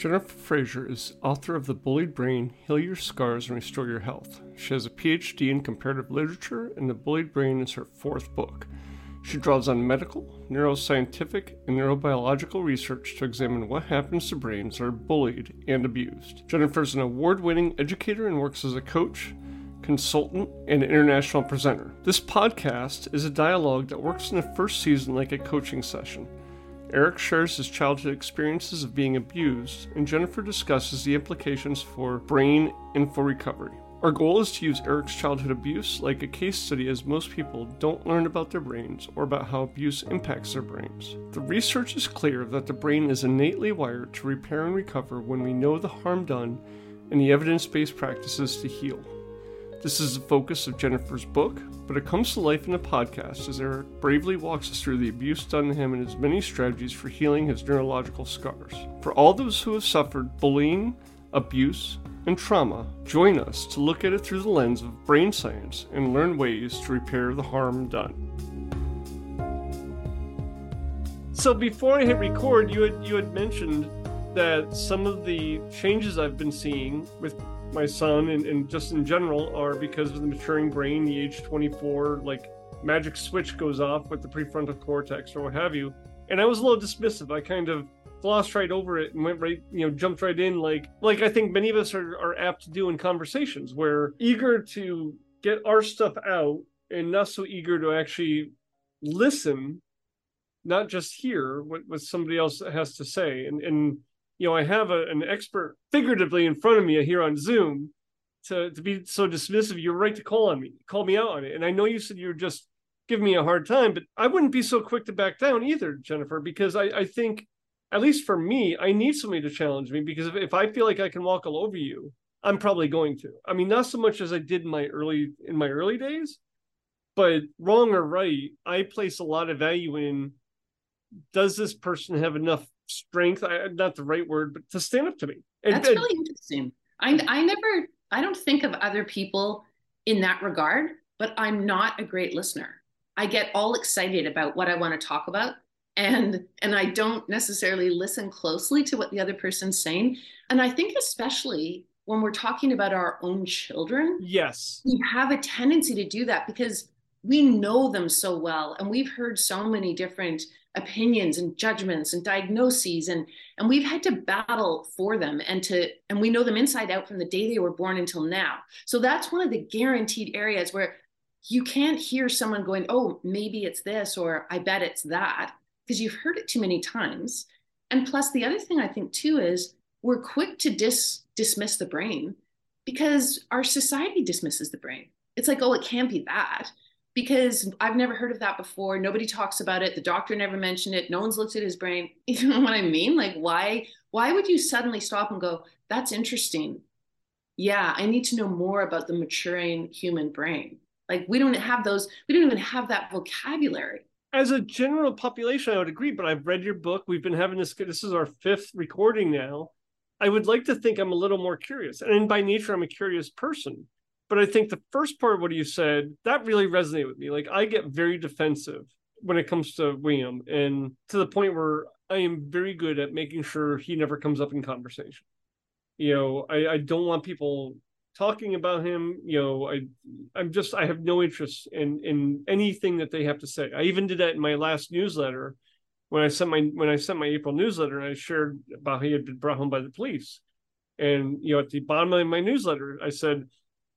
Jennifer Fraser is author of The Bullied Brain Heal Your Scars and Restore Your Health. She has a PhD in comparative literature, and The Bullied Brain is her fourth book. She draws on medical, neuroscientific, and neurobiological research to examine what happens to brains that are bullied and abused. Jennifer is an award winning educator and works as a coach, consultant, and international presenter. This podcast is a dialogue that works in the first season like a coaching session. Eric shares his childhood experiences of being abused, and Jennifer discusses the implications for brain and for recovery. Our goal is to use Eric's childhood abuse like a case study as most people don't learn about their brains or about how abuse impacts their brains. The research is clear that the brain is innately wired to repair and recover when we know the harm done and the evidence based practices to heal. This is the focus of Jennifer's book, but it comes to life in a podcast as Eric bravely walks us through the abuse done to him and his many strategies for healing his neurological scars. For all those who have suffered bullying, abuse, and trauma, join us to look at it through the lens of brain science and learn ways to repair the harm done. So before I hit record, you had you had mentioned that some of the changes I've been seeing with my son and, and just in general are because of the maturing brain, the age 24, like magic switch goes off with the prefrontal cortex or what have you. And I was a little dismissive. I kind of glossed right over it and went right, you know, jumped right in like like I think many of us are, are apt to do in conversations. We're eager to get our stuff out and not so eager to actually listen, not just hear what, what somebody else has to say. And and you know, I have a, an expert figuratively in front of me here on Zoom to, to be so dismissive. You're right to call on me, call me out on it. And I know you said you're just giving me a hard time, but I wouldn't be so quick to back down either, Jennifer, because I, I think, at least for me, I need somebody to challenge me because if, if I feel like I can walk all over you, I'm probably going to. I mean, not so much as I did in my early in my early days, but wrong or right, I place a lot of value in does this person have enough strength I, not the right word but to stand up to me. And, that's really interesting. I, I never i don't think of other people in that regard but i'm not a great listener. I get all excited about what i want to talk about and and i don't necessarily listen closely to what the other person's saying. And i think especially when we're talking about our own children yes. we have a tendency to do that because we know them so well and we've heard so many different opinions and judgments and diagnoses and and we've had to battle for them and to and we know them inside out from the day they were born until now. So that's one of the guaranteed areas where you can't hear someone going oh maybe it's this or i bet it's that because you've heard it too many times. And plus the other thing i think too is we're quick to dis dismiss the brain because our society dismisses the brain. It's like oh it can't be that because I've never heard of that before. Nobody talks about it. The doctor never mentioned it. No one's looked at his brain. You know what I mean? Like why why would you suddenly stop and go, that's interesting. Yeah, I need to know more about the maturing human brain. Like we don't have those, we don't even have that vocabulary. As a general population, I would agree, but I've read your book. We've been having this, this is our fifth recording now. I would like to think I'm a little more curious. And by nature, I'm a curious person but I think the first part of what you said, that really resonated with me. Like I get very defensive when it comes to William and to the point where I am very good at making sure he never comes up in conversation. You know, I, I don't want people talking about him. You know, I I'm just I have no interest in in anything that they have to say. I even did that in my last newsletter when I sent my when I sent my April newsletter and I shared about he had been brought home by the police. And you know, at the bottom of my newsletter, I said,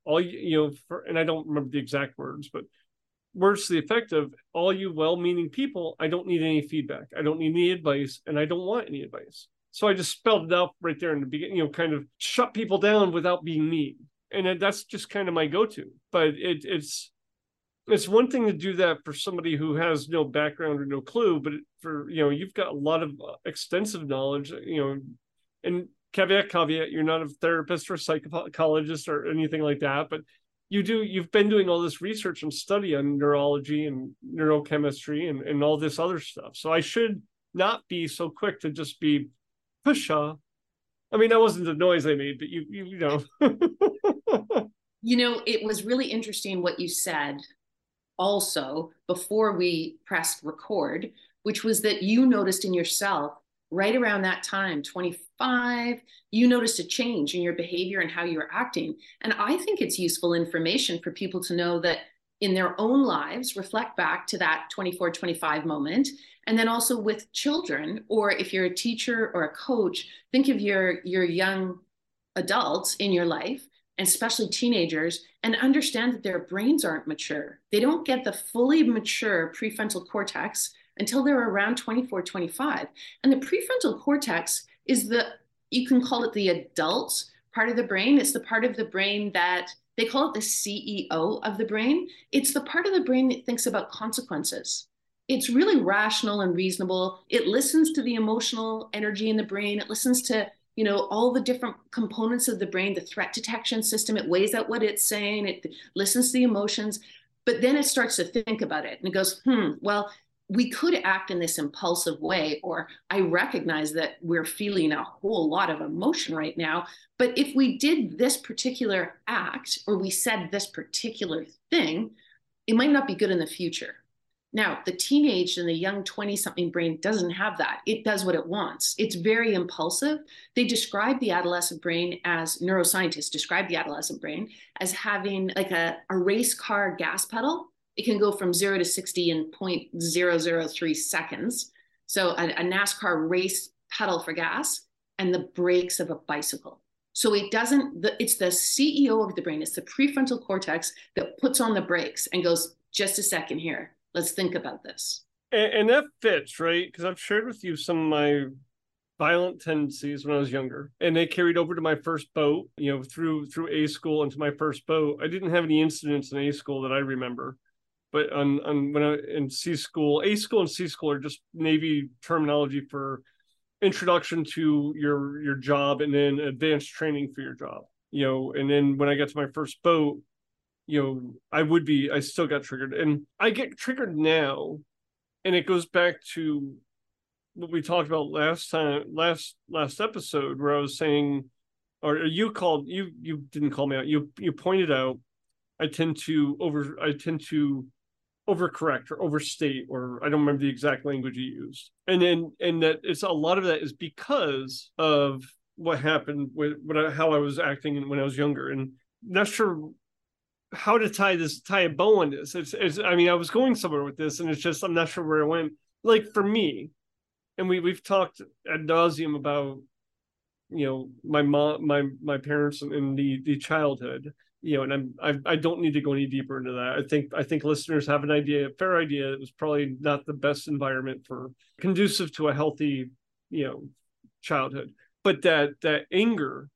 all you, you know, for, and I don't remember the exact words, but words to the effect of all you well-meaning people, I don't need any feedback. I don't need any advice, and I don't want any advice. So I just spelled it out right there in the beginning, you know, kind of shut people down without being mean. And that's just kind of my go-to. But it, it's it's one thing to do that for somebody who has no background or no clue, but for you know, you've got a lot of uh, extensive knowledge, you know, and caveat caveat you're not a therapist or psychologist or anything like that but you do you've been doing all this research and study on neurology and neurochemistry and, and all this other stuff. So i should not be so quick to just be pusha i mean that wasn't the noise i made but you you, you know. You know it was really interesting what you said also before we pressed record which was that you noticed in yourself right around that time, 25, you notice a change in your behavior and how you're acting. And I think it's useful information for people to know that in their own lives, reflect back to that 24, 25 moment. And then also with children, or if you're a teacher or a coach, think of your, your young adults in your life and especially teenagers and understand that their brains aren't mature. They don't get the fully mature prefrontal cortex until they're around 24, 25. And the prefrontal cortex is the, you can call it the adult part of the brain. It's the part of the brain that they call it the CEO of the brain. It's the part of the brain that thinks about consequences. It's really rational and reasonable. It listens to the emotional energy in the brain. It listens to you know all the different components of the brain the threat detection system it weighs out what it's saying it listens to the emotions but then it starts to think about it and it goes hmm well we could act in this impulsive way, or I recognize that we're feeling a whole lot of emotion right now. But if we did this particular act or we said this particular thing, it might not be good in the future. Now, the teenage and the young 20 something brain doesn't have that. It does what it wants. It's very impulsive. They describe the adolescent brain as neuroscientists describe the adolescent brain as having like a, a race car gas pedal it can go from zero to 60 in 0.003 seconds. So a, a NASCAR race pedal for gas and the brakes of a bicycle. So it doesn't, the, it's the CEO of the brain, it's the prefrontal cortex that puts on the brakes and goes, just a second here, let's think about this. And, and that fits, right? Because I've shared with you some of my violent tendencies when I was younger, and they carried over to my first boat. You know, through through A school into my first boat. I didn't have any incidents in A school that I remember, but on, on when I in C school, A school and C school are just Navy terminology for introduction to your your job and then advanced training for your job. You know, and then when I got to my first boat, you know, I would be I still got triggered. And I get triggered now, and it goes back to what we talked about last time last last episode where I was saying or you called you you didn't call me out. You you pointed out I tend to over I tend to overcorrect or overstate or I don't remember the exact language you used. And then and that it's a lot of that is because of what happened with what I, how I was acting when I was younger and not sure how to tie this tie a bow on this. It's, it's I mean I was going somewhere with this and it's just I'm not sure where I went. Like for me, and we we've talked ad nauseum about you know my mom my my parents in the the childhood you know, and I'm I, I don't need to go any deeper into that. I think I think listeners have an idea, a fair idea. It was probably not the best environment for conducive to a healthy, you know, childhood. But that that anger,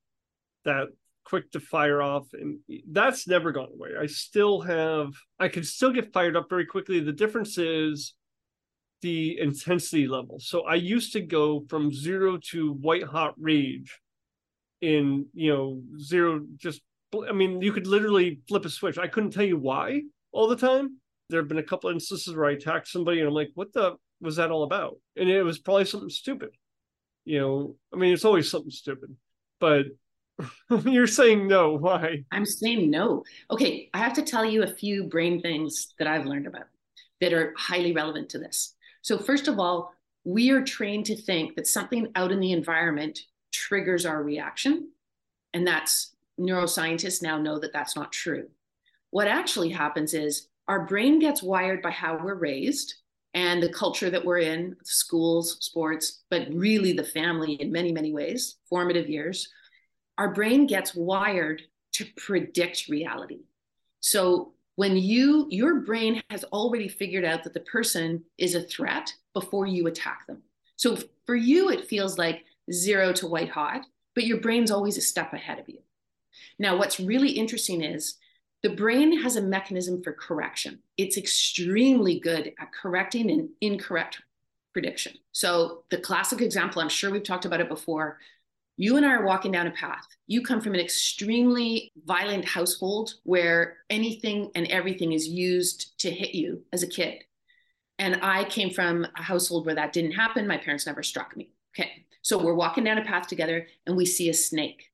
that quick to fire off, and that's never gone away. I still have I can still get fired up very quickly. The difference is the intensity level. So I used to go from zero to white hot rage in you know zero just I mean, you could literally flip a switch. I couldn't tell you why all the time. There have been a couple instances where I attacked somebody and I'm like, what the was that all about? And it was probably something stupid. You know, I mean, it's always something stupid, but you're saying no. Why? I'm saying no. Okay, I have to tell you a few brain things that I've learned about that are highly relevant to this. So, first of all, we are trained to think that something out in the environment triggers our reaction. And that's neuroscientists now know that that's not true. What actually happens is our brain gets wired by how we're raised and the culture that we're in, schools, sports, but really the family in many, many ways, formative years. Our brain gets wired to predict reality. So when you your brain has already figured out that the person is a threat before you attack them. So for you it feels like zero to white hot, but your brain's always a step ahead of you. Now, what's really interesting is the brain has a mechanism for correction. It's extremely good at correcting an incorrect prediction. So, the classic example, I'm sure we've talked about it before. You and I are walking down a path. You come from an extremely violent household where anything and everything is used to hit you as a kid. And I came from a household where that didn't happen. My parents never struck me. Okay. So we're walking down a path together and we see a snake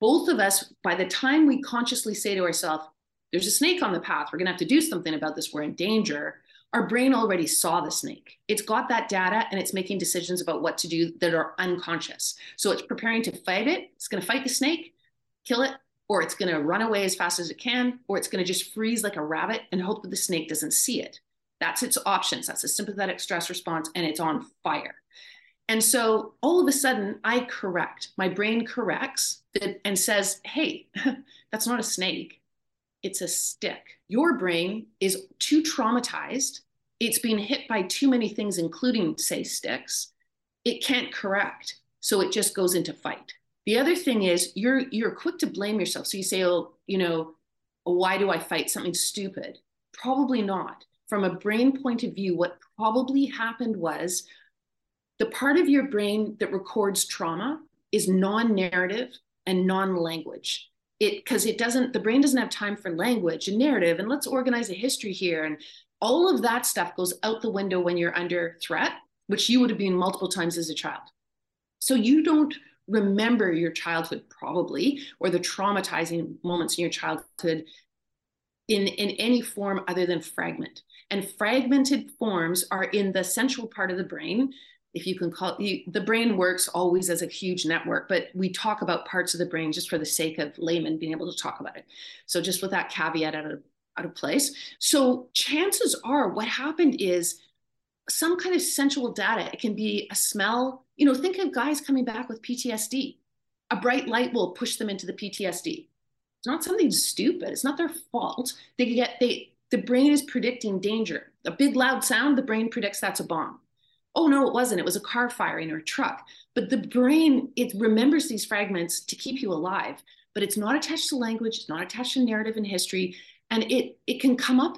both of us, by the time we consciously say to ourselves, there's a snake on the path, we're going to have to do something about this, we're in danger, our brain already saw the snake. It's got that data and it's making decisions about what to do that are unconscious. So it's preparing to fight it. It's going to fight the snake, kill it, or it's going to run away as fast as it can, or it's going to just freeze like a rabbit and hope that the snake doesn't see it. That's its options. That's a sympathetic stress response, and it's on fire. And so all of a sudden, I correct. My brain corrects and says, hey, that's not a snake it's a stick. Your brain is too traumatized. It's been hit by too many things, including, say, sticks. It can't correct. So it just goes into fight. The other thing is you're you're quick to blame yourself. So you say, oh, you know, why do I fight something stupid? Probably not. From a brain point of view, what probably happened was the part of your brain that records trauma is non-narrative and non-language. It because it doesn't the brain doesn't have time for language and narrative and let's organize a history here and all of that stuff goes out the window when you're under threat which you would have been multiple times as a child. So you don't remember your childhood probably or the traumatizing moments in your childhood in in any form other than fragment. And fragmented forms are in the central part of the brain if you can call it, the brain works always as a huge network, but we talk about parts of the brain just for the sake of layman being able to talk about it. So just with that caveat out of, out of place. So chances are what happened is some kind of sensual data. It can be a smell. You know, think of guys coming back with PTSD. A bright light will push them into the PTSD. It's not something stupid. It's not their fault. They get they the brain is predicting danger. A big loud sound, the brain predicts that's a bomb oh no it wasn't. It was a car firing or a truck. But the brain it remembers these fragments to keep you alive but it's not attached to language it's not attached to narrative and history and it it can come up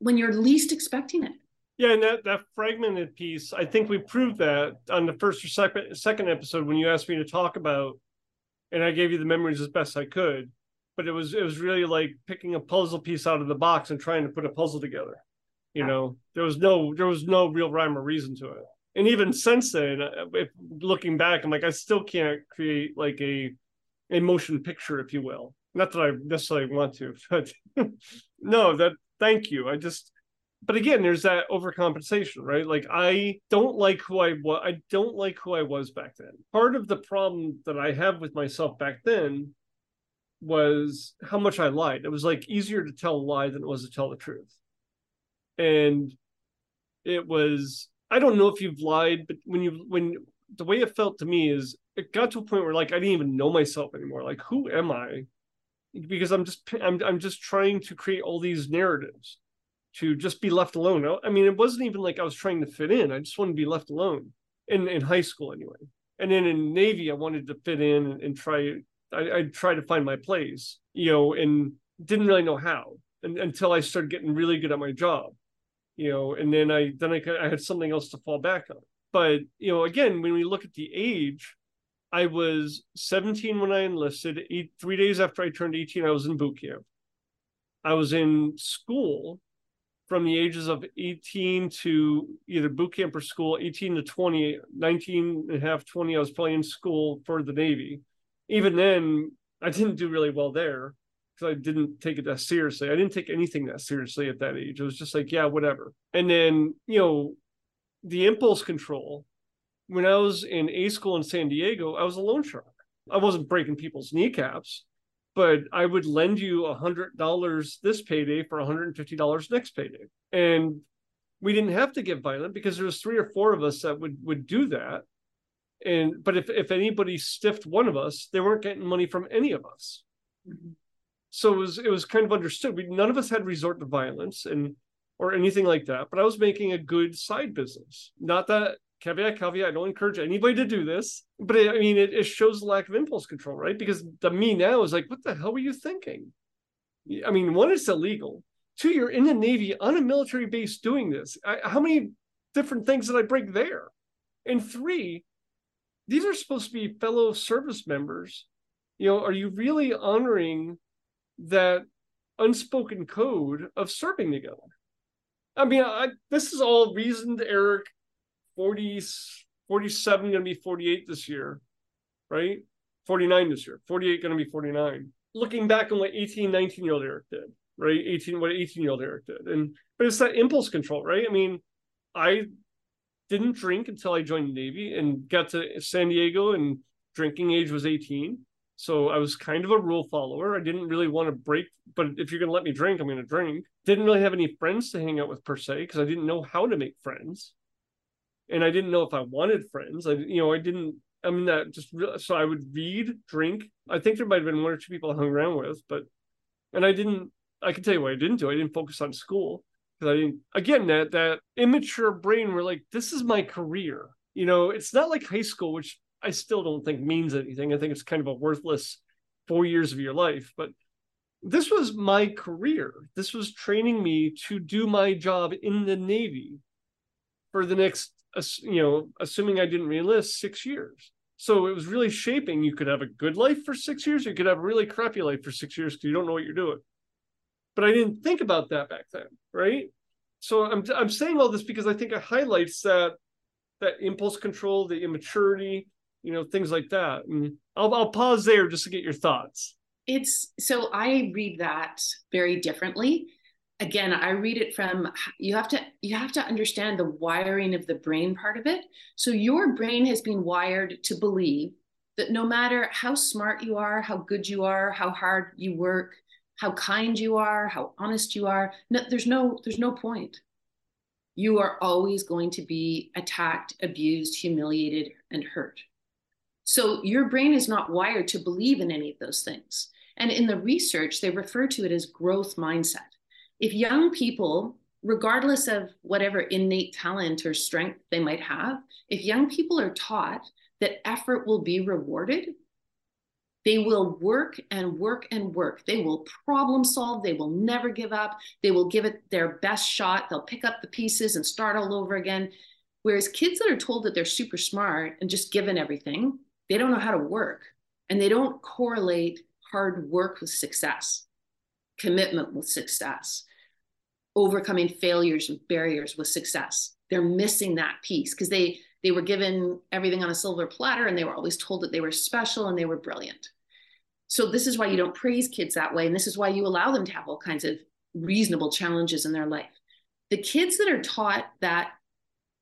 when you're least expecting it. Yeah and that that fragmented piece i think we proved that on the first or second second episode when you asked me to talk about and i gave you the memories as best i could but it was it was really like picking a puzzle piece out of the box and trying to put a puzzle together you know? There was no there was no real rhyme or reason to it and even since then, uh, if looking back, I'm like, I still can't create like a a motion picture, if you will. Not that I necessarily want to, but no, that thank you. I just but again, there's that overcompensation, right? Like I don't like who I was. I don't like who I was back then. Part of the problem that I have with myself back then was how much I lied. It was like easier to tell a lie than it was to tell the truth. And it was I don't know if you've lied, but when you when the way it felt to me is it got to a point where like I didn't even know myself anymore. Like who am I? Because I'm just I'm I'm just trying to create all these narratives to just be left alone. I mean, it wasn't even like I was trying to fit in. I just wanted to be left alone in in high school anyway. And then in Navy, I wanted to fit in and, and try. I, I tried to find my place, you know, and didn't really know how and, until I started getting really good at my job you know, and then I then I, I had something else to fall back on. But you know, again, when we look at the age, I was 17 when I enlisted. Eight, three days after I turned 18, I was in boot camp. I was in school from the ages of 18 to either boot camp or school, 18 to 20, 19 and a half, 20. I was probably in school for the Navy. Even then, I didn't do really well there because I didn't take it that seriously. I didn't take anything that seriously at that age. It was just like, yeah, whatever. And then, you know, the impulse control, when I was in A school in San Diego, I was a loan shark. I wasn't breaking people's kneecaps, but I would lend you a hundred dollars this payday for $150 next payday. And we didn't have to get violent because there was three or four of us that would would do that. And but if if anybody stiffed one of us, they weren't getting money from any of us. Mm-hmm so it was it was kind of understood. We, none of us had resort to violence and or anything like that. But I was making a good side business. Not that caveat caveat. I don't encourage anybody to do this, but it, I mean it, it shows lack of impulse control, right? Because the me now is like, what the hell were you thinking? I mean, one, it's illegal. Two, you're in the Navy on a military base doing this. I, how many different things did I break there? And three, these are supposed to be fellow service members. You know, are you really honoring that unspoken code of serving together. I mean, I, this is all reasoned, Eric. 40, 47 going to be 48 this year, right? 49 this year, 48 going to be 49. Looking back on what 18, 19 year old Eric did. right? 18, what 18 year old Eric did. And, but it's that impulse control, right? I mean, I didn't drink until I joined the Navy and got to San Diego and drinking age was 18. So I was kind of a rule follower. I didn't really want to break, but if you're going to let me drink, I'm going to drink. Didn't really have any friends to hang out with per se because I didn't know how to make friends. And I didn't know if I wanted friends. I, you know, I didn't, I mean, that just, so I would read, drink. I think there might have been one or two people I hung around with, but, and I didn't, I can tell you what I didn't do. I didn't focus on school because I didn't, again, that, that immature brain were like, this is my career. You know, it's not like high school, which I still don't think means anything. I think it's kind of a worthless four years of your life. But this was my career. This was training me to do my job in the Navy for the next, you know, assuming I didn't reenlist six years. So it was really shaping. You could have a good life for six years. You could have a really crappy life for six years because you don't know what you're doing. But I didn't think about that back then, right? So I'm I'm saying all this because I think it highlights that that impulse control, the immaturity, you know, things like that. And I'll, I'll pause there just to get your thoughts. It's so I read that very differently. Again, I read it from you have to you have to understand the wiring of the brain part of it. So your brain has been wired to believe that no matter how smart you are, how good you are, how hard you work, how kind you are, how honest you are, no, there's no there's no point. You are always going to be attacked, abused, humiliated, and hurt. So your brain is not wired to believe in any of those things. And in the research, they refer to it as growth mindset. If young people, regardless of whatever innate talent or strength they might have, if young people are taught that effort will be rewarded, they will work and work and work. They will problem solve. They will never give up. They will give it their best shot. They'll pick up the pieces and start all over again. Whereas kids that are told that they're super smart and just given everything, they don't know how to work and they don't correlate hard work with success, commitment with success, overcoming failures and barriers with success. They're missing that piece because they they were given everything on a silver platter and they were always told that they were special and they were brilliant. So this is why you don't praise kids that way and this is why you allow them to have all kinds of reasonable challenges in their life. The kids that are taught that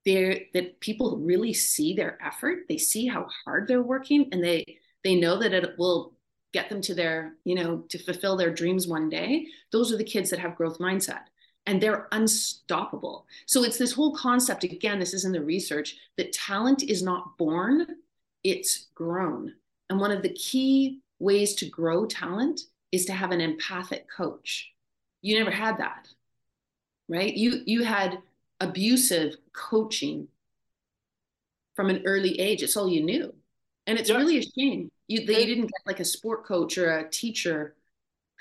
they're that people really see their effort they see how hard they're working and they they know that it will get them to their you know to fulfill their dreams one day. Those are the kids that have growth mindset and they're unstoppable. So it's this whole concept again this is in the research that talent is not born it's grown. And one of the key ways to grow talent is to have an empathic coach. You never had that right? You you had abusive coaching from an early age. It's all you knew. And it's really a shame. You they didn't get like a sport coach or a teacher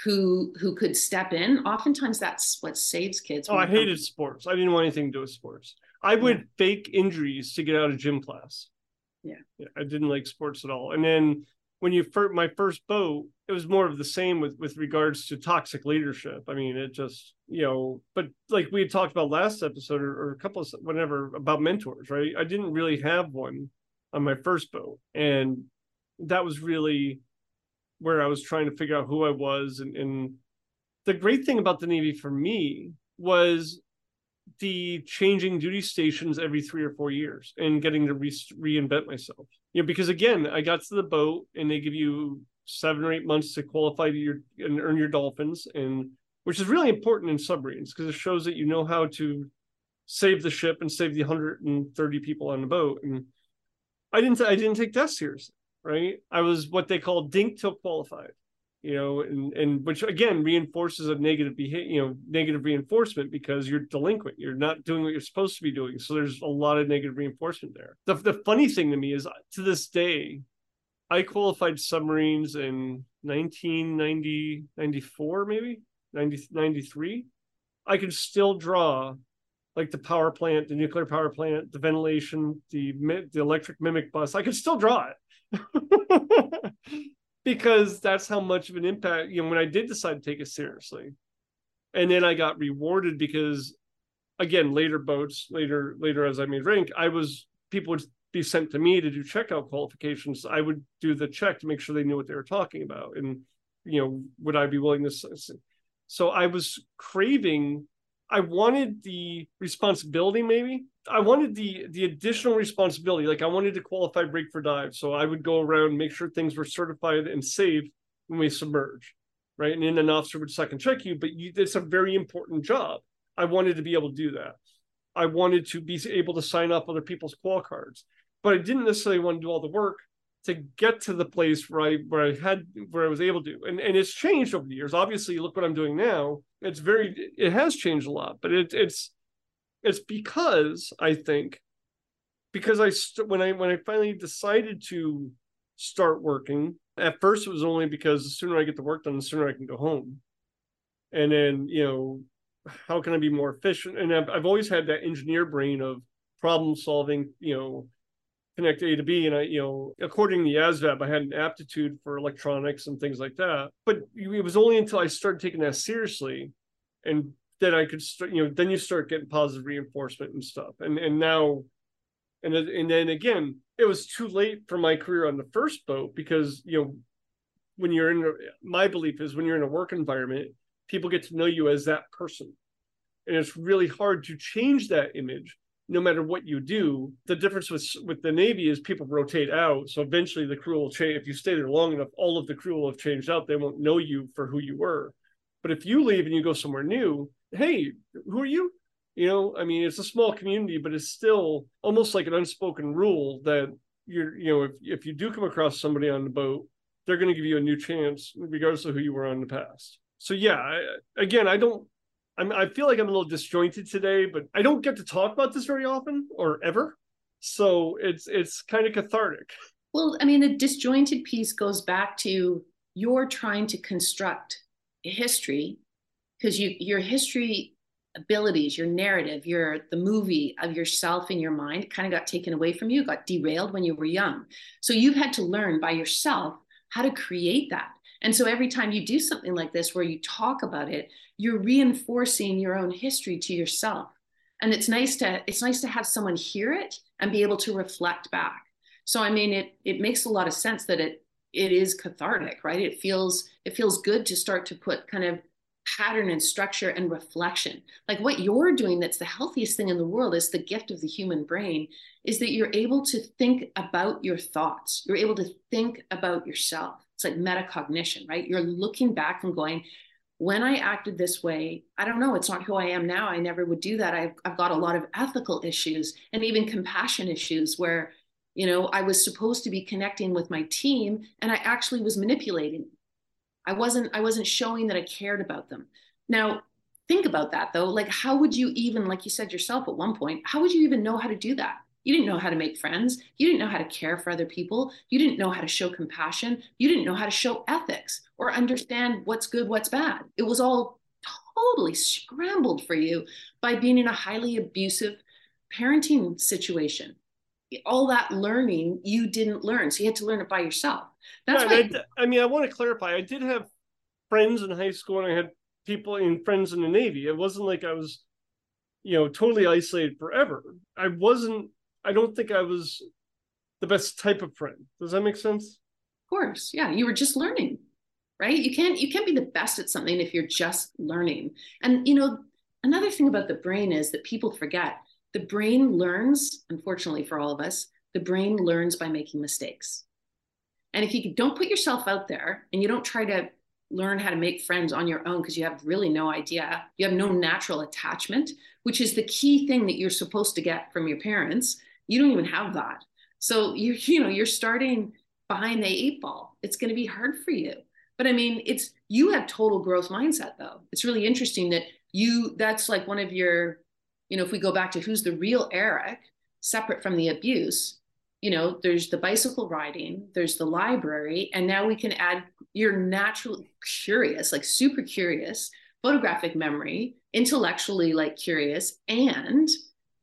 who who could step in. Oftentimes that's what saves kids. Oh, I hated sports. I didn't want anything to do with sports. I would yeah. fake injuries to get out of gym class. Yeah. yeah. I didn't like sports at all. And then when you first my first boat, it was more of the same with with regards to toxic leadership. I mean, it just you know, but like we had talked about last episode or, or a couple of whatever about mentors, right? I didn't really have one on my first boat, and that was really where I was trying to figure out who I was. And, and the great thing about the Navy for me was the changing duty stations every three or four years and getting to re- reinvent myself. You know, because again, I got to the boat and they give you seven or eight months to qualify to your and earn your dolphins, and which is really important in submarines because it shows that you know how to save the ship and save the 130 people on the boat. And I didn't I didn't take that seriously, right? I was what they call dink till qualified you know, and and which again reinforces a negative behavior, you know, negative reinforcement because you're delinquent, you're not doing what you're supposed to be doing. So there's a lot of negative reinforcement there. The the funny thing to me is uh, to this day, I qualified submarines in 1990, 94, maybe 90, 93. I could still draw like the power plant, the nuclear power plant, the ventilation, the the electric mimic bus. I could still draw it. because that's how much of an impact you know when i did decide to take it seriously. And then i got rewarded because again later boats later later as i made rank i was people would be sent to me to do checkout qualifications. I would do the check to make sure they knew what they were talking about and you know would i be willing to So I was craving, I wanted the responsibility, maybe. I wanted the the additional responsibility. Like I wanted to qualify rig for dive. So I would go around, make sure things were certified and safe when we submerge. Right. And then an officer would second check you, but you, it's a very important job. I wanted to be able to do that. I wanted to be able to sign up other people's qual cards, but I didn't necessarily want to do all the work to get to the place where I where I had where I was able to. And and it's changed over the years. Obviously, look what I'm doing now. It's very it has changed a lot, but it, it's it's because I think because I st- when I when I finally decided to start working, at first it was only because the sooner I get the work done, the sooner I can go home. And then, you know, how can I be more efficient? And I've, I've always had that engineer brain of problem solving, you know, connect A to B. And I, you know, according to the ASVAB, I had an aptitude for electronics and things like that. But it was only until I started taking that seriously and then I could start, you know, then you start getting positive reinforcement and stuff. And and now, and and then again, it was too late for my career on the first boat because you know, when you're in, my belief is when you're in a work environment, people get to know you as that person, and it's really hard to change that image no matter what you do. The difference with with the Navy is people rotate out. So eventually the crew will change. If you stay there long enough, all of the crew will have changed out. They won't know you for who you were. But if you leave and you go somewhere new, hey, who are you? You know, I mean, it's a small community, but it's still almost like an unspoken rule that you're, you know, if, if you do come across somebody on the boat, they're going to give you a new chance, regardless of who you were in the past. So yeah, I, again, I don't I'm, I feel like I'm a little disjointed today, but I don't get to talk about this very often or ever. So it's it's kind of cathartic. Well, I mean, the disjointed piece goes back to you're trying to construct a history because you your history abilities, your narrative, your the movie of yourself in your mind kind of got taken away from you, got derailed when you were young. So you've had to learn by yourself how to create that. And so every time you do something like this where you talk about it, you're reinforcing your own history to yourself. And it's nice to it's nice to have someone hear it and be able to reflect back. So I mean it it makes a lot of sense that it it is cathartic, right? It feels it feels good to start to put kind of pattern and structure and reflection. Like what you're doing that's the healthiest thing in the world is the gift of the human brain is that you're able to think about your thoughts. You're able to think about yourself it's like metacognition, right? You're looking back and going, when I acted this way, I don't know, it's not who I am now. I never would do that. I've, I've got a lot of ethical issues and even compassion issues where, you know, I was supposed to be connecting with my team and I actually was manipulating. I wasn't, I wasn't showing that I cared about them. Now, think about that though. Like, how would you even, like you said yourself at one point, how would you even know how to do that? You didn't know how to make friends. You didn't know how to care for other people. You didn't know how to show compassion. You didn't know how to show ethics or understand what's good, what's bad. It was all totally scrambled for you by being in a highly abusive parenting situation. All that learning you didn't learn. So you had to learn it by yourself. That's why. I, I mean, I want to clarify. I did have friends in high school and I had people and friends in the Navy. It wasn't like I was, you know, totally isolated forever. I wasn't I don't think I was the best type of friend. Does that make sense? Of course. Yeah. You were just learning, right? You can't you can't be the best at something if you're just learning. And you know, another thing about the brain is that people forget. The brain learns, unfortunately for all of us, the brain learns by making mistakes. And if you don't put yourself out there and you don't try to learn how to make friends on your own because you have really no idea, you have no natural attachment, which is the key thing that you're supposed to get from your parents you don't even have that. So you you know you're starting behind the eight ball. It's going to be hard for you. But I mean, it's you have total growth mindset though. It's really interesting that you that's like one of your, you know, if we go back to who's the real Eric, separate from the abuse, you know, there's the bicycle riding, there's the library, and now we can add your natural curious, like super curious, photographic memory, intellectually like curious, and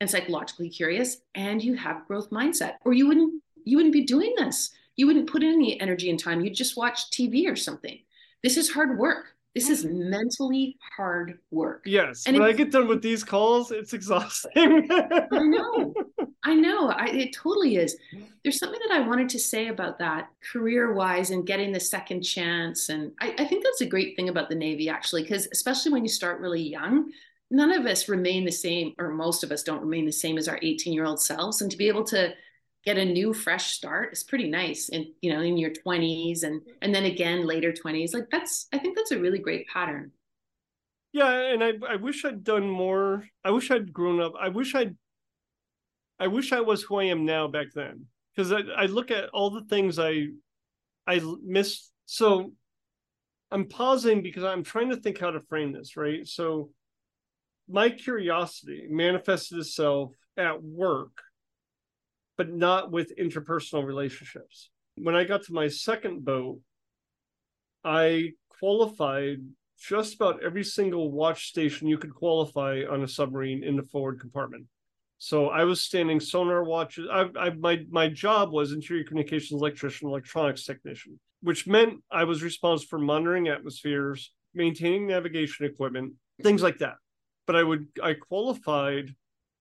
and psychologically curious and you have growth mindset or you wouldn't you wouldn't be doing this you wouldn't put in any energy and time you'd just watch tv or something this is hard work This is mentally hard work. Yes. And when I get done with these calls, it's exhausting. I know. I know. I, it totally is. There's something that I wanted to say about that career wise and getting the second chance. And I, I think that's a great thing about the Navy, actually, because especially when you start really young, none of us remain the same, or most of us don't remain the same as our 18 year old selves. And to be able to get a new fresh start is pretty nice and you know in your 20s and and then again later 20s like that's i think that's a really great pattern. Yeah and i i wish i'd done more. I wish i'd grown up. I wish i'd i wish i was who i am now back then. Because I, I look at all the things i i miss. So i'm pausing because i'm trying to think how to frame this right? So my curiosity manifested itself at work but not with interpersonal relationships. When I got to my second boat, I qualified just about every single watch station you could qualify on a submarine in the forward compartment. So I was standing sonar watches. I, I, my my job was interior communications electrician, electronics technician, which meant I was responsible for monitoring atmospheres, maintaining navigation equipment, things like that. But I would I qualified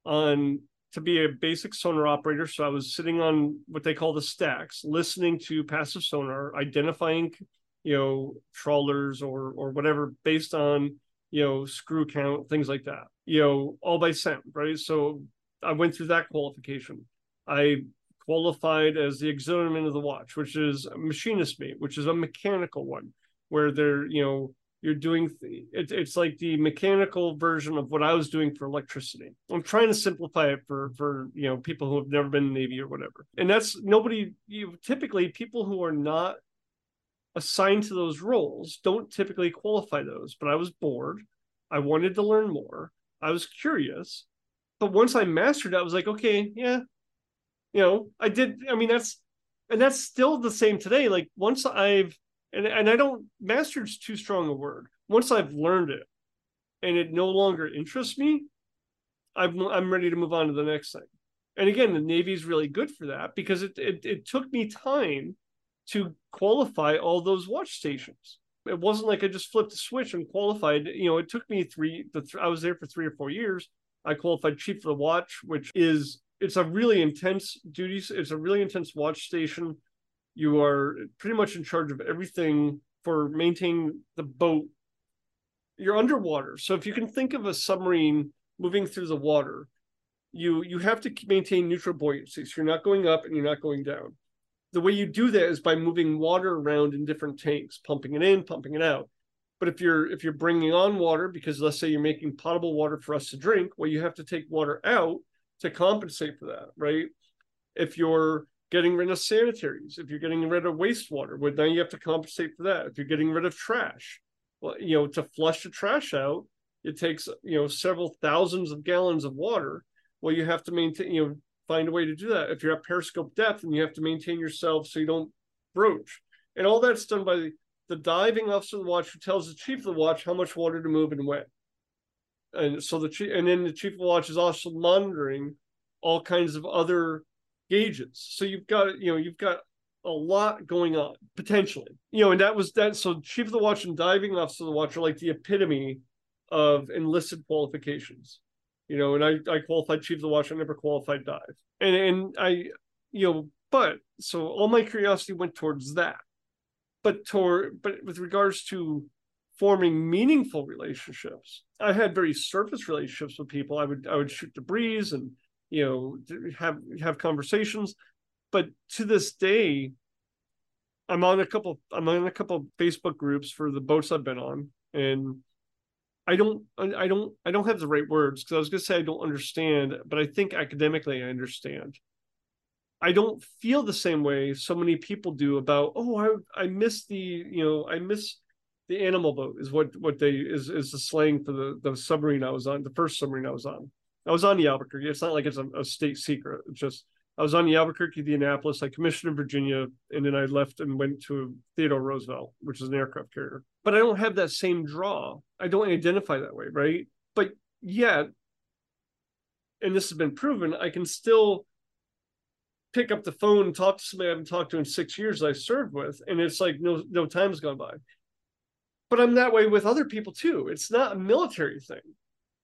on to be a basic sonar operator. So I was sitting on what they call the stacks, listening to passive sonar, identifying, you know, trawlers or or whatever based on, you know, screw count, things like that. You know, all by sound, right? So I went through that qualification. I qualified as the auxiliary of the watch, which is machinist mate, which is a mechanical one, where they're, you know, you're doing it, it's like the mechanical version of what i was doing for electricity. I'm trying to simplify it for for you know people who have never been in the navy or whatever. And that's nobody you typically people who are not assigned to those roles don't typically qualify those but i was bored. I wanted to learn more. I was curious. But once i mastered it i was like okay yeah. You know i did i mean that's and that's still the same today. Like once i've and and I don't master's too strong a word. Once I've learned it and it no longer interests me, I'm I'm ready to move on to the next thing. And again, the Navy is really good for that because it, it it took me time to qualify all those watch stations. It wasn't like I just flipped a switch and qualified. You know, it took me three. The th- I was there for three or four years. I qualified chief of the watch, which is it's a really intense duties. It's a really intense watch station you are pretty much in charge of everything for maintaining the boat. You're underwater. So if you can think of a submarine moving through the water, you you have to maintain neutral buoyancy. So you're not going up and you're not going down. The way you do that is by moving water around in different tanks, pumping it in, pumping it out. But if you're if you're bringing on water because let's say you're making potable water for us to drink, well you have to take water out to compensate for that, right? If you're getting rid of sanitaries, if you're getting rid of wastewater, well, now you have to compensate for that. If you're getting rid of trash, well, you know, to flush the trash out, it takes, you know, several thousands of gallons of water. Well, you have to maintain, you know, find a way to do that. If you're at periscope depth and you have to maintain yourself so you don't broach. And all that's done by the, the diving officer of the watch who tells the chief of the watch how much water to move and when. And so the chief, and then the chief of the watch is also monitoring all kinds of other gauges. So you've got, you know, you've got a lot going on potentially. You know, and that was that. So chief of the watch and diving officer of the watch are like the epitome of enlisted qualifications. You know, and I I qualified chief of the watch. I never qualified dive. And and I, you know, but so all my curiosity went towards that. But toward but with regards to forming meaningful relationships, I had very surface relationships with people. I would I would shoot the breeze and you know have have conversations. But to this day i'm on a couple i'm on a couple facebook groups for the boats i've been on and i don't i don't i don't have the right words because i was going to say i don't understand but i think academically i understand. I don't feel the same way so many people do about oh i i miss the you know i miss the animal boat is what what they is is the slang for the the submarine i was on the first submarine i was on I was on the Albuquerque. It's not like it's a, a state secret. It's just I was on the Albuquerque, the Annapolis. I commissioned in Virginia, and then I left and went to Theodore Roosevelt, which is an aircraft carrier. But I don't have that same draw. I don't identify that way, right? But yet, and this has been proven, I can still pick up the phone and talk to somebody I haven't talked to in six years I served with, and it's like no no time's gone by. but I'm that way with other people too. It's not a military thing.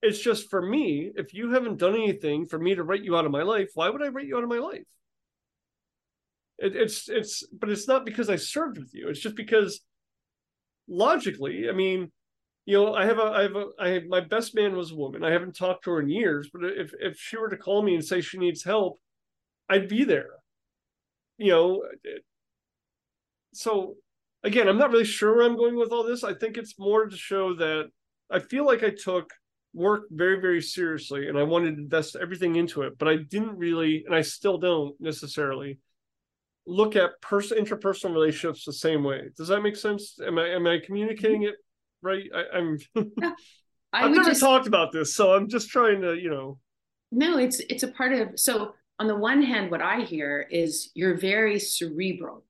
It's just for me, if you haven't done anything for me to write you out of my life, why would I write you out of my life? It, it's it's but it's not because I served with you. It's just because logically, I mean, you know, I have a I have a I have, my best man was a woman. I haven't talked to her in years, but if if she were to call me and say she needs help, I'd be there. You know, so again, I'm not really sure where I'm going with all this. I think it's more to show that I feel like I took work very, very seriously and I wanted to invest everything into it, but I didn't really, and I still don't necessarily look at person interpersonal relationships the same way. Does that make sense? Am I am I communicating mm-hmm. it right? I, am yeah, I have never just, talked about this, so I'm just trying to, you know. No, it's it's a part of so on the one hand, what I hear is you're very cerebral.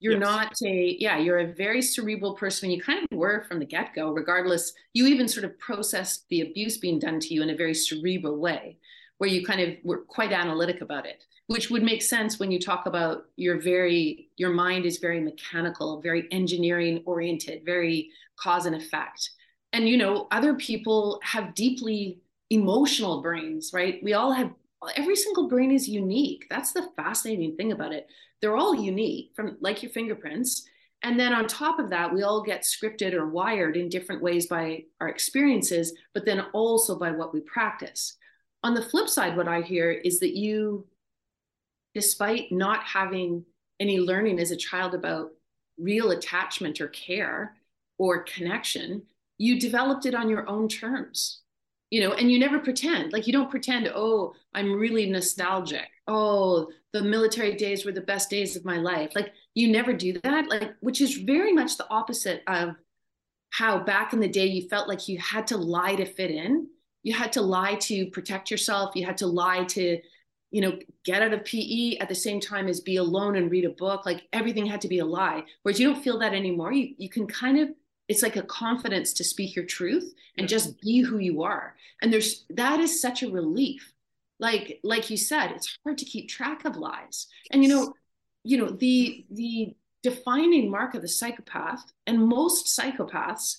You're yes. not a, yeah, you're a very cerebral person. You kind of were from the get go, regardless. You even sort of processed the abuse being done to you in a very cerebral way, where you kind of were quite analytic about it, which would make sense when you talk about your very, your mind is very mechanical, very engineering oriented, very cause and effect. And, you know, other people have deeply emotional brains, right? We all have every single brain is unique. That's the fascinating thing about it. They're all unique from like your fingerprints. And then on top of that, we all get scripted or wired in different ways by our experiences, but then also by what we practice. On the flip side, what I hear is that you, despite not having any learning as a child about real attachment or care or connection, you developed it on your own terms you know and you never pretend. Like you don't pretend oh i'm really nostalgic. Oh the military days were the best days of my life. Like you never do that like which is very much the opposite of how back in the day you felt like you had to lie to fit in. You had to lie to protect yourself. You had to lie to you know get out of pe at the same time as be alone and read a book. Like everything had to be a lie. Whereas you don't feel that anymore. You, you can kind of it's like a confidence to speak your truth and just be who you are. And there's that is such a relief. Like like you said it's hard to keep track of lies. And you know you know the the defining mark of the psychopath and most psychopaths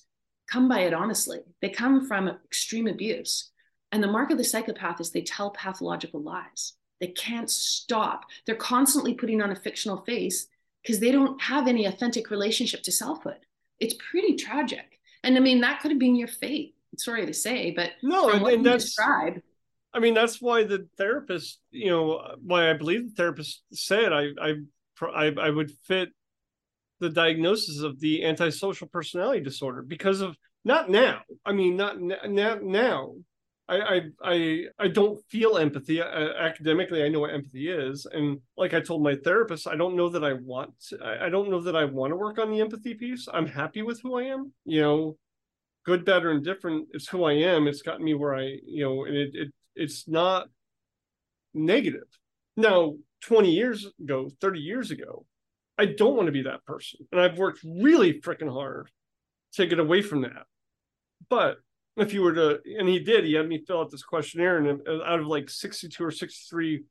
come by it honestly. They come from extreme abuse. And the mark of the psychopath is they tell pathological lies. They can't stop. They're constantly putting on a fictional face because they don't have any authentic relationship to selfhood it's pretty tragic. And I mean, that could have been your fate. Sorry to say, but no, and, and that's described. I mean, that's why the therapist, you know, why I believe the therapist said I, I, I, I would fit the diagnosis of the antisocial personality disorder because of not now. I mean, not now. Now, I I I, don't feel empathy uh, academically. I know what empathy is, and like I told my therapist, I don't know that I want. To, I, don't know that I want to work on the empathy piece. I'm happy with who I am. You know, good, better, and different. It's who I am. It's gotten me where I, you know, and it, it it's not negative. Now, 20 years ago, 30 years ago, I don't want to be that person, and I've worked really freaking hard to get away from that. But if you were to, and he did, he had me fill out this questionnaire, and out of like 62 or 63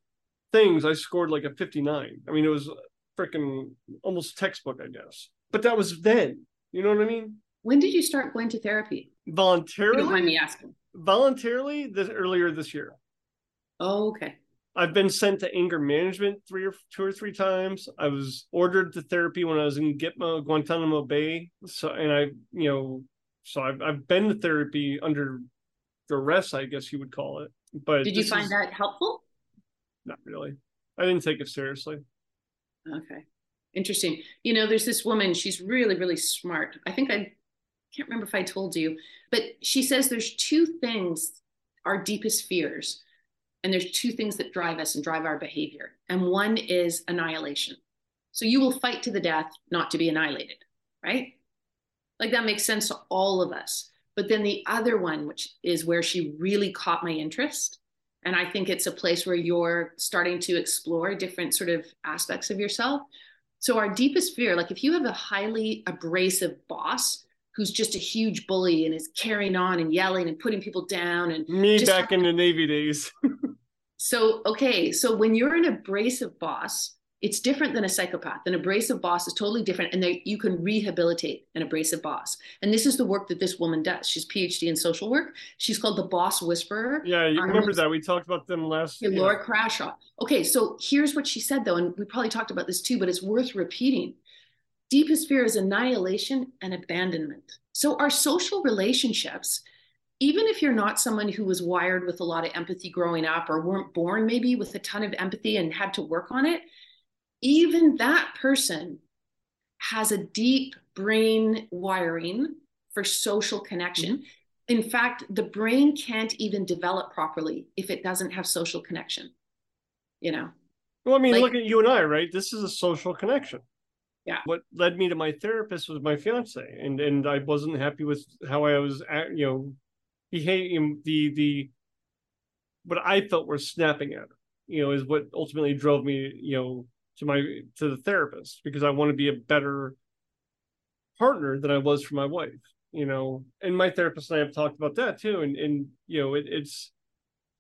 things, I scored like a 59. I mean, it was freaking almost textbook, I guess. But that was then. You know what I mean? When did you start going to therapy? Voluntarily. don't mind me asking. Voluntarily, this earlier this year. Oh, okay. I've been sent to anger management three or two or three times. I was ordered to therapy when I was in Gitmo, Guantanamo Bay. So, and I, you know, so I've I've been to therapy under duress, I guess you would call it. But did you find is, that helpful? Not really. I didn't take it seriously. Okay. Interesting. You know, there's this woman, she's really, really smart. I think I can't remember if I told you, but she says there's two things, our deepest fears, and there's two things that drive us and drive our behavior. And one is annihilation. So you will fight to the death not to be annihilated, right? Like that makes sense to all of us. But then the other one, which is where she really caught my interest. And I think it's a place where you're starting to explore different sort of aspects of yourself. So, our deepest fear, like if you have a highly abrasive boss who's just a huge bully and is carrying on and yelling and putting people down, and me back in the Navy days. so, okay. So, when you're an abrasive boss, It's different than a psychopath. An abrasive boss is totally different, and they, you can rehabilitate an abrasive boss. And this is the work that this woman does. She's PhD in social work. She's called the Boss Whisperer. Yeah, you um, remember that we talked about them last. Yeah, Laura Crawshaw. Okay, so here's what she said though, and we probably talked about this too, but it's worth repeating. Deepest fear is annihilation and abandonment. So our social relationships even if you're not someone who was wired with a lot of empathy growing up or weren't born maybe with a ton of empathy and had to work on it, even that person has a deep brain wiring for social connection. Mm-hmm. In fact, the brain can't even develop properly if it doesn't have social connection. You know? Well, I mean, like, look at you and I, right? This is a social connection. Yeah. What led me to my therapist was my fiance, and and I wasn't happy with how I was, you know, behaving. The the what I felt were snapping at her, you know, is what ultimately drove me, you know, to my to the therapist because I want to be a better partner than I was for my wife. You know, and my therapist and I have talked about that too. And and you know, it, it's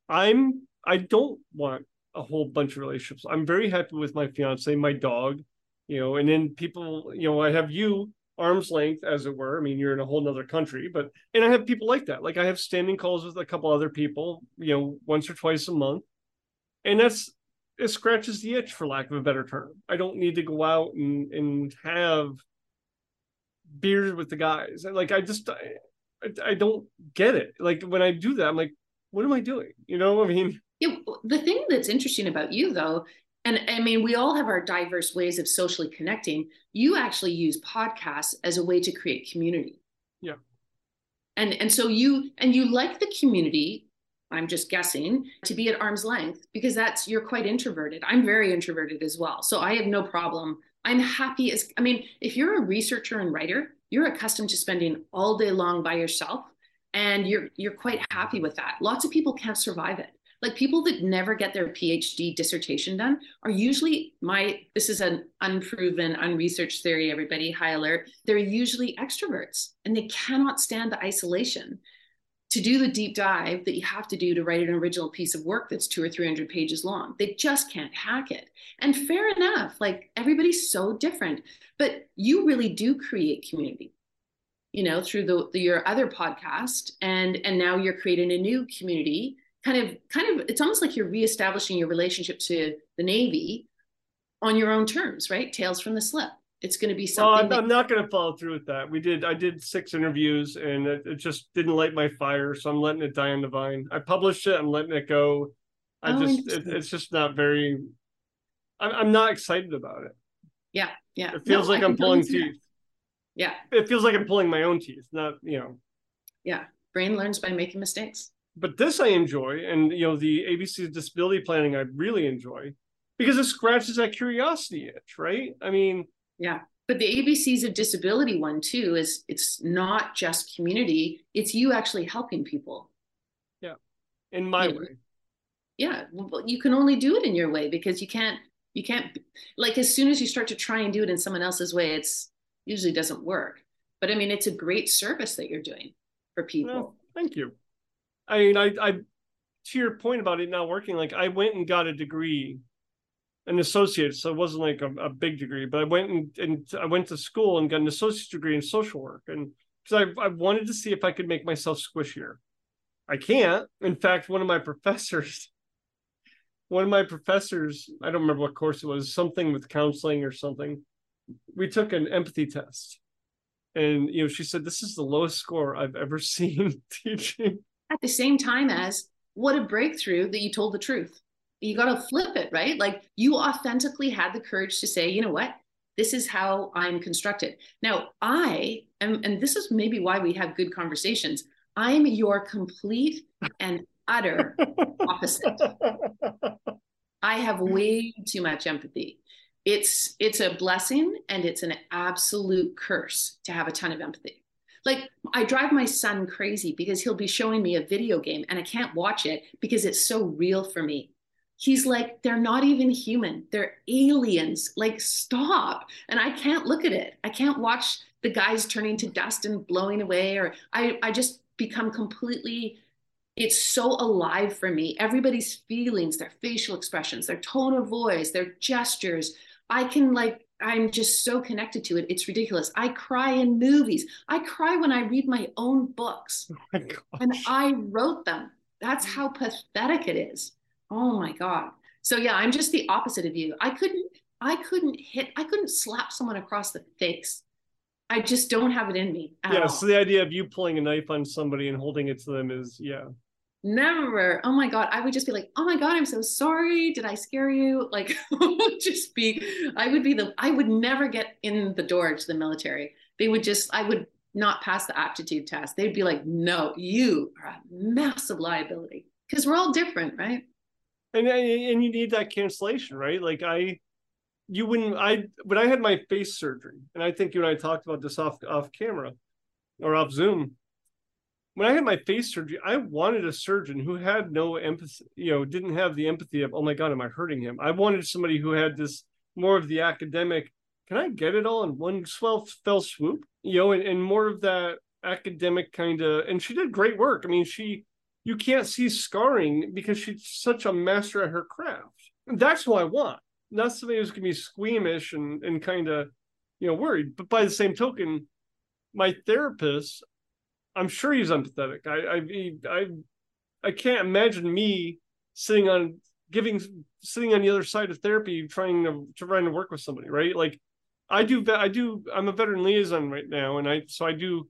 I'm I don't want a whole bunch of relationships. I'm very happy with my fiance, my dog, you know, and then people, you know, I have you arm's length, as it were. I mean, you're in a whole nother country, but and I have people like that. Like I have standing calls with a couple other people, you know, once or twice a month. And that's it scratches the itch for lack of a better term. I don't need to go out and and have beers with the guys. Like I just I, I don't get it. Like when I do that, I'm like, what am I doing? You know, I mean. Yeah, the thing that's interesting about you though, and I mean, we all have our diverse ways of socially connecting. You actually use podcasts as a way to create community. Yeah. And and so you and you like the community I'm just guessing, to be at arm's length because that's you're quite introverted. I'm very introverted as well. So I have no problem. I'm happy as I mean, if you're a researcher and writer, you're accustomed to spending all day long by yourself and you're you're quite happy with that. Lots of people can't survive it. Like people that never get their PhD dissertation done are usually my this is an unproven, unresearched theory, everybody, high alert. They're usually extroverts and they cannot stand the isolation to do the deep dive that you have to do to write an original piece of work that's two or 300 pages long. They just can't hack it. And fair enough, like everybody's so different, but you really do create community you know through the, the, your other podcast and and now you're creating a new community kind of kind of it's almost like you're reestablishing your relationship to the navy on your own terms right tales from the slip it's going to be oh, something. Oh, I'm, that... I'm not going to follow through with that. We did. I did six interviews, and it, it, just didn't light my fire. So I'm letting it die on the vine. I published it. I'm letting it go. I oh, just. It, it's just not very. I'm, I'm not excited about it. Yeah, yeah. It feels no, like I am pulling teeth. Yeah. It feels like I'm pulling my own teeth. Not you know. Yeah, brain learns by making mistakes. But this I enjoy, and you know the ABC disability planning I really enjoy because it scratches that curiosity itch, right? I mean, yeah. But the ABCs of disability one too is it's not just community, it's you actually helping people. Yeah. In my way. Yeah. Well, you can only do it in your way because you can't you can't like as soon as you start to try and do it in someone else's way, it's usually doesn't work. But I mean it's a great service that you're doing for people. Thank you. I mean I I to your point about it not working, like I went and got a degree an associate, so it wasn't like a, a big degree. But I went and, and I went to school and got an associate's degree in social work, and because I I wanted to see if I could make myself squishier. I can't. In fact, one of my professors, one of my professors, I don't remember what course it was, something with counseling or something. We took an empathy test, and you know, she said this is the lowest score I've ever seen teaching. At the same time as what a breakthrough that you told the truth you got to flip it, right? Like you authentically had the courage to say, you know what? This is how I'm constructed. Now, I am, and this is maybe why we have good conversations. I'm your complete and utter opposite. I have way too much empathy. It's it's a blessing and it's an absolute curse to have a ton of empathy. Like I drive my son crazy because he'll be showing me a video game and I can't watch it because it's so real for me he's like they're not even human they're aliens like stop and i can't look at it i can't watch the guys turning to dust and blowing away or i i just become completely it's so alive for me everybody's feelings their facial expressions their tone of voice their gestures I can like I'm just so connected to it. It's ridiculous. I cry in movies. I cry when I read my own books. Oh my and I wrote them. That's how pathetic it is. Oh my God. So yeah, I'm just the opposite of you. I couldn't, I couldn't hit, I couldn't slap someone across the face. I just don't have it in me. yeah. All. So the idea of you pulling a knife on somebody and holding it to them is, yeah. Never. Oh my God. I would just be like, oh my God, I'm so sorry. Did I scare you? Like, just be, I would be the, I would never get in the door to the military. They would just, I would not pass the aptitude test. They'd be like, no, you are a massive liability because we're all different, right? And, and you need that cancellation, right? Like, I, you wouldn't, I, when I had my face surgery, and I think you and I talked about this off, off camera or off Zoom when I had my face surgery, I wanted a surgeon who had no empathy, you know, didn't have the empathy of, oh my God, am I hurting him? I wanted somebody who had this more of the academic, can I get it all in one swell fell swoop? You know, and, and more of that academic kind of, and she did great work. I mean, she, you can't see scarring because she's such a master at her craft. That's who I want. Not somebody who's gonna be squeamish and, and kind of, you know, worried. But by the same token, my therapist, I'm sure he's empathetic. I I I I can't imagine me sitting on giving sitting on the other side of therapy trying to trying to work with somebody, right? Like I do I do I'm a veteran liaison right now and I so I do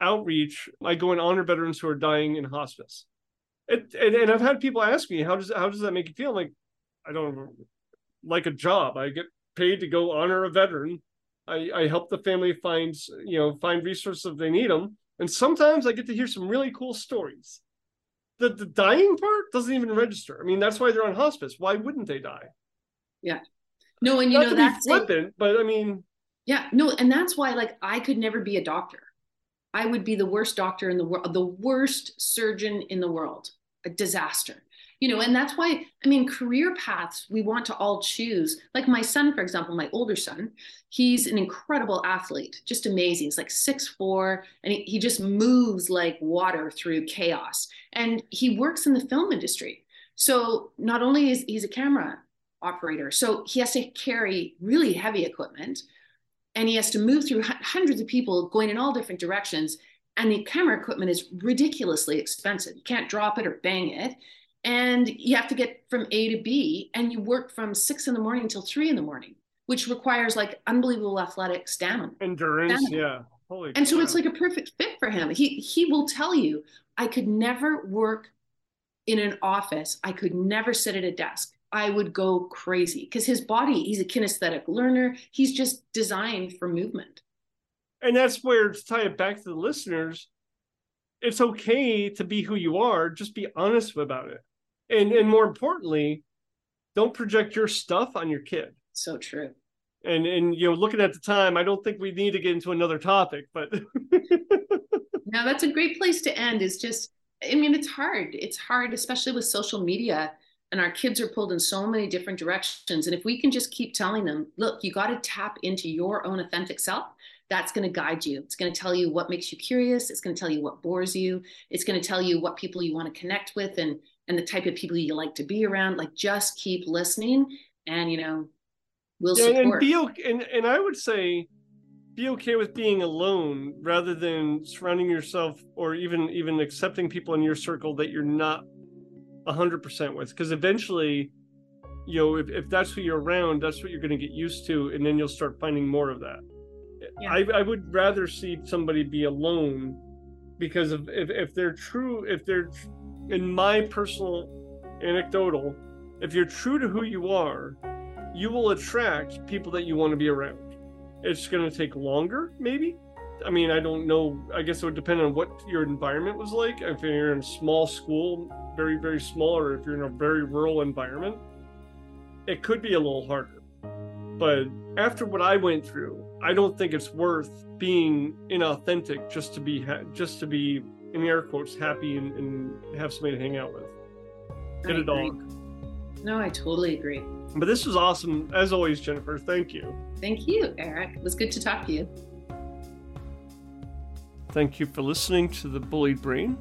outreach. I go and honor veterans who are dying in hospice. It, and, and I've had people ask me, how does how does that make you feel? I'm like, I don't like a job. I get paid to go honor a veteran. I, I help the family find you know find resources if they need them and sometimes I get to hear some really cool stories. The the dying part doesn't even register. I mean, that's why they're on hospice. Why wouldn't they die? Yeah. No, and you Not know that's flippant, but I mean Yeah, no, and that's why like I could never be a doctor. I would be the worst doctor in the world, the worst surgeon in the world. A disaster. You know and that's why i mean career paths we want to all choose. Like my son for example my older son he's an incredible athlete just amazing. He's like six four and he, he just moves like water through chaos. And he works in the film industry. So not only is he's a camera operator so he has to carry really heavy equipment and he has to move through hundreds of people going in all different directions and the camera equipment is ridiculously expensive you can't drop it or bang it and you have to get from A to B, and you work from six in the morning till three in the morning, which requires like unbelievable athletic stamina. Endurance, stamina. yeah. Holy and so it's like a perfect fit for him. He he will tell you, I could never work in an office. I could never sit at a desk. I would go crazy because his body, he's a kinesthetic learner. He's just designed for movement. And that's where to tie it back to the listeners, it's okay to be who you are. Just be honest about it and and more importantly don't project your stuff on your kid so true and and you know looking at the time i don't think we need to get into another topic but no that's a great place to end is just i mean it's hard it's hard especially with social media and our kids are pulled in so many different directions and if we can just keep telling them look you got to tap into your own authentic self that's going to guide you it's going to tell you what makes you curious it's going to tell you what bores you it's going to tell you what people you want to connect with and and the type of people you like to be around. Like just keep listening and you know, we'll yeah, support. And be okay, and, and I would say be okay with being alone rather than surrounding yourself or even even accepting people in your circle that you're not 100% with because eventually you know if, if that's who you're around that's what you're going to get used to and then you'll start finding more of that yeah. I, I would rather see somebody be alone because of if, if they're true if they're in my personal anecdotal, if you're true to who you are, you will attract people that you want to be around. It's going to take longer, maybe. I mean, I don't know. I guess it would depend on what your environment was like. If you're in a small school, very, very small, or if you're in a very rural environment, it could be a little harder. But after what I went through, I don't think it's worth being inauthentic just to be just to be in air quotes, happy and, and have somebody to hang out with. Get I a agree. dog. No, I totally agree. But this was awesome. As always, Jennifer, thank you. Thank you, Eric. It was good to talk to you. Thank you for listening to The Bullied Brain.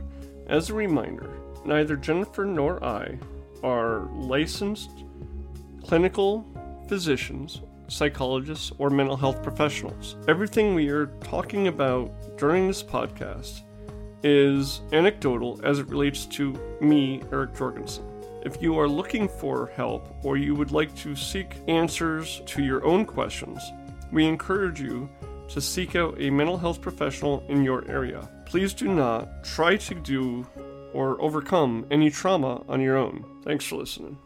As a reminder, neither Jennifer nor I are licensed clinical physicians psychologists, or mental health professionals. Everything we are talking about during this podcast is anecdotal as it relates to me, Eric Jorgensen. If you are looking for help or you would like to seek answers to your own questions, we encourage you to seek out a mental health professional in your area. Please do not try to do or overcome any trauma on your own. Thanks for listening.